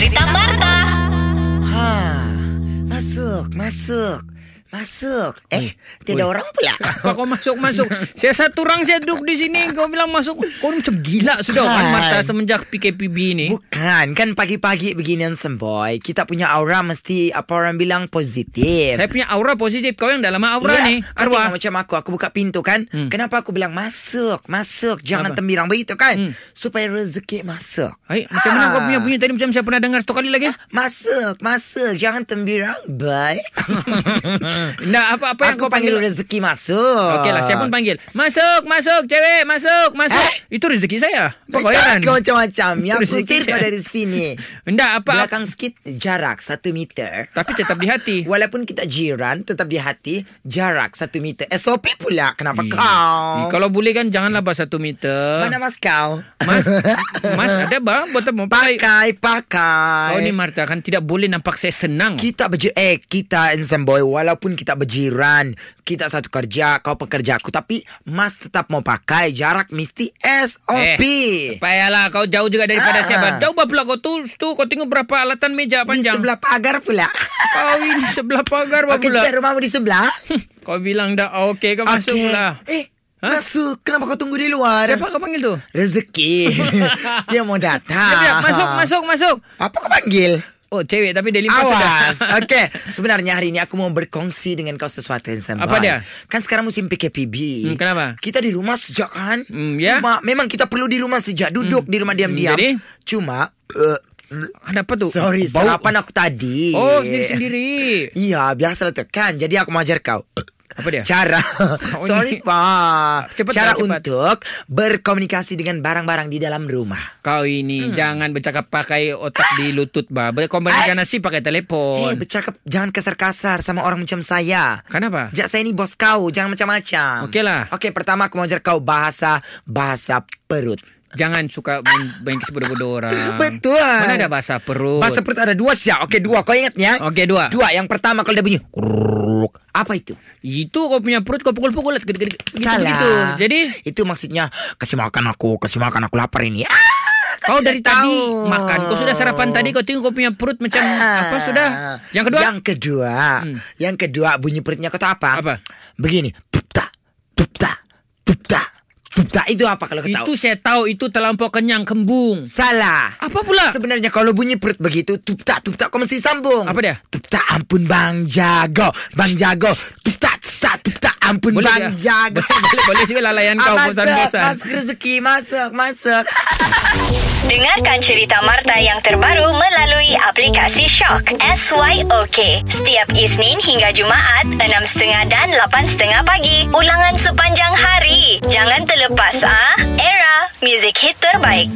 Cerita Marta. Ha, masuk, masuk, masuk. Eh, tiada Oi. orang pula. Kau masuk-masuk? Saya satu orang saya duduk di sini. Kau bilang masuk. Kau ni macam gila sudah kan. Marta semenjak PKPB ni. Bukan, kan pagi-pagi beginian semboy. Kita punya aura mesti apa orang bilang positif. Saya punya aura positif. Kau yang dalam aura Iya, ni. kau Arwah. macam aku Aku buka pintu kan Hmm. Kenapa aku bilang Masuk Masuk Jangan Apa? tembirang begitu kan Hmm. Supaya rezeki masuk Hai, macam mana kau punya bunyi tadi macam saya pernah dengar satu kali lagi? Masuk Masuk Jangan tembirang Baik Nah, apa-apa yang Aku kau panggil panggil? rezeki masuk Okey lah, saya pun panggil. Masuk, masuk, cewek, masuk, masuk. Eh? Itu rezeki saya. Heran? kau macam-macam Ya aku rezeki usir kau dari sini Enggak, apa. Belakang sikit Jarak satu meter Tapi tetap di hati. Walaupun kita jiran Tetap di hati Jarak satu meter SOP pula Kenapa Ih, kau Kalau boleh kan janganlah bah satu meter. Mana mas kau Mas, mas ada bah buat apa? Pakai. Pakai Pakai Kau ni Marta kan tidak boleh nampak saya senang. Kita berji eh kita Insan Boy walaupun kita berjiran, kita satu kerja, kau pekerja aku tapi Mas tetap mau pakai jarak mesti SOP. Eh, payahlah kau jauh juga daripada Ah. siapa. Jauh pula kau tu, tu kau tengok berapa alatan meja di panjang. sebelah pagar pula. Kau ini sebelah pagar Okey, pula. juga rumahmu di sebelah. Kau bilang dah okey kau masuk Okey. pula. Eh, Ha? masuk. Kenapa kau tunggu di luar? Siapa kau panggil tu? Rezeki. Dia mau datang. Masuk, masuk, masuk. Apa kau panggil? Oh, cewek tapi dia limpah sudah. Awas Okey Sebenarnya hari ini Aku mau berkongsi Dengan kau sesuatu yang sama Apa dia? Kan sekarang musim PKPB Hmm, kenapa? Kita di rumah sejak kan Hmm, ya. Cuma, Memang kita perlu di rumah sejak Duduk di rumah diam-diam jadi? Cuma uh, Ada apa tu? Sorry Bau. Sarapan aku tadi Oh, sendiri-sendiri. Iya biasalah tu kan Jadi aku mau ajar kau Apa dia? Cara Oh, Sorry pak Cepat, Cara cepat. untuk Berkomunikasi dengan barang-barang di dalam rumah Kau ini jangan bercakap pakai otak di lutut bah. Berkomunikasi pakai Eh telepon. bercakap Jangan kasar-kasar Sama orang macam saya Kenapa? Jak saya ni bos kau Jangan macam-macam Okey lah. Okey pertama aku mau ajar kau Bahasa Bahasa perut Jangan suka main, main bodoh-bodoh orang. Betul Mana ada bahasa perut? Bahasa perut ada dua siap Okey dua Kau ingat ya Okey, dua. Dua Yang pertama kalau dia bunyi Kruk. Apa itu Itu kau punya perut kau pukul-pukul gitu, Salah gitu. Jadi Itu maksudnya Kasih makan aku Kasih makan aku lapar ini ah, kau tidak dari tadi tahu. makan. Kau sudah sarapan tadi. Kau tengok kau punya perut macam Ah. apa sudah? Yang kedua? Yang kedua Yang kedua Bunyi perutnya kau tahu apa Apa? Begini Tupta Tupta Tupta Tupta Itu apa kalau kau itu tahu saya tahu itu terlampau kenyang kembung. Salah Apa pula? Sebenarnya kalau bunyi perut begitu Tupta tupta kau mesti sambung Apa dia? Tupta ampun bang jago Bang jago Tupta tupta tupta ampun Boleh bang ke? jago Boleh, boleh, boleh juga lalayan kau Ah, bosan-bosan. Masuk Masuk rezeki Masuk Masuk Dengarkan cerita Marta yang terbaru melalui aplikasi Shock. SYOK. Setiap Isnin hingga Jumaat, 6.30 dan 8.30 pagi. Ulangan sepanjang hari. Jangan terlepas ah. Era, music hit terbaik.